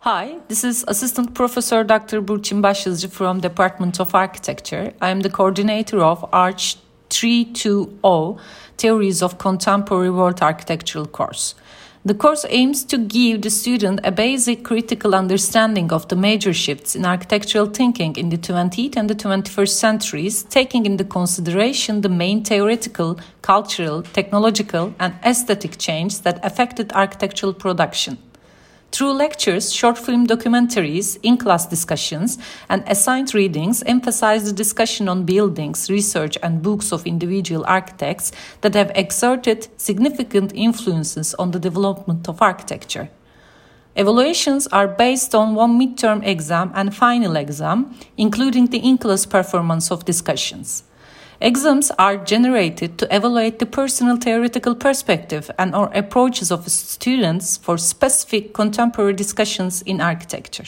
Hi, this is Assistant Professor Dr. Burçin Başyazıcı from Department of Architecture. I am the coordinator of ARCH 320 Theories of Contemporary World Architectural course. The course aims to give the student a basic critical understanding of the major shifts in architectural thinking in the 20th and the 21st centuries, taking into consideration the main theoretical, cultural, technological, and aesthetic changes that affected architectural production. Through lectures, short film documentaries, in class discussions, and assigned readings emphasize the discussion on buildings, research, and books of individual architects that have exerted significant influences on the development of architecture. Evaluations are based on one midterm exam and final exam, including the in class performance of discussions. Exams are generated to evaluate the personal theoretical perspective and or approaches of students for specific contemporary discussions in architecture.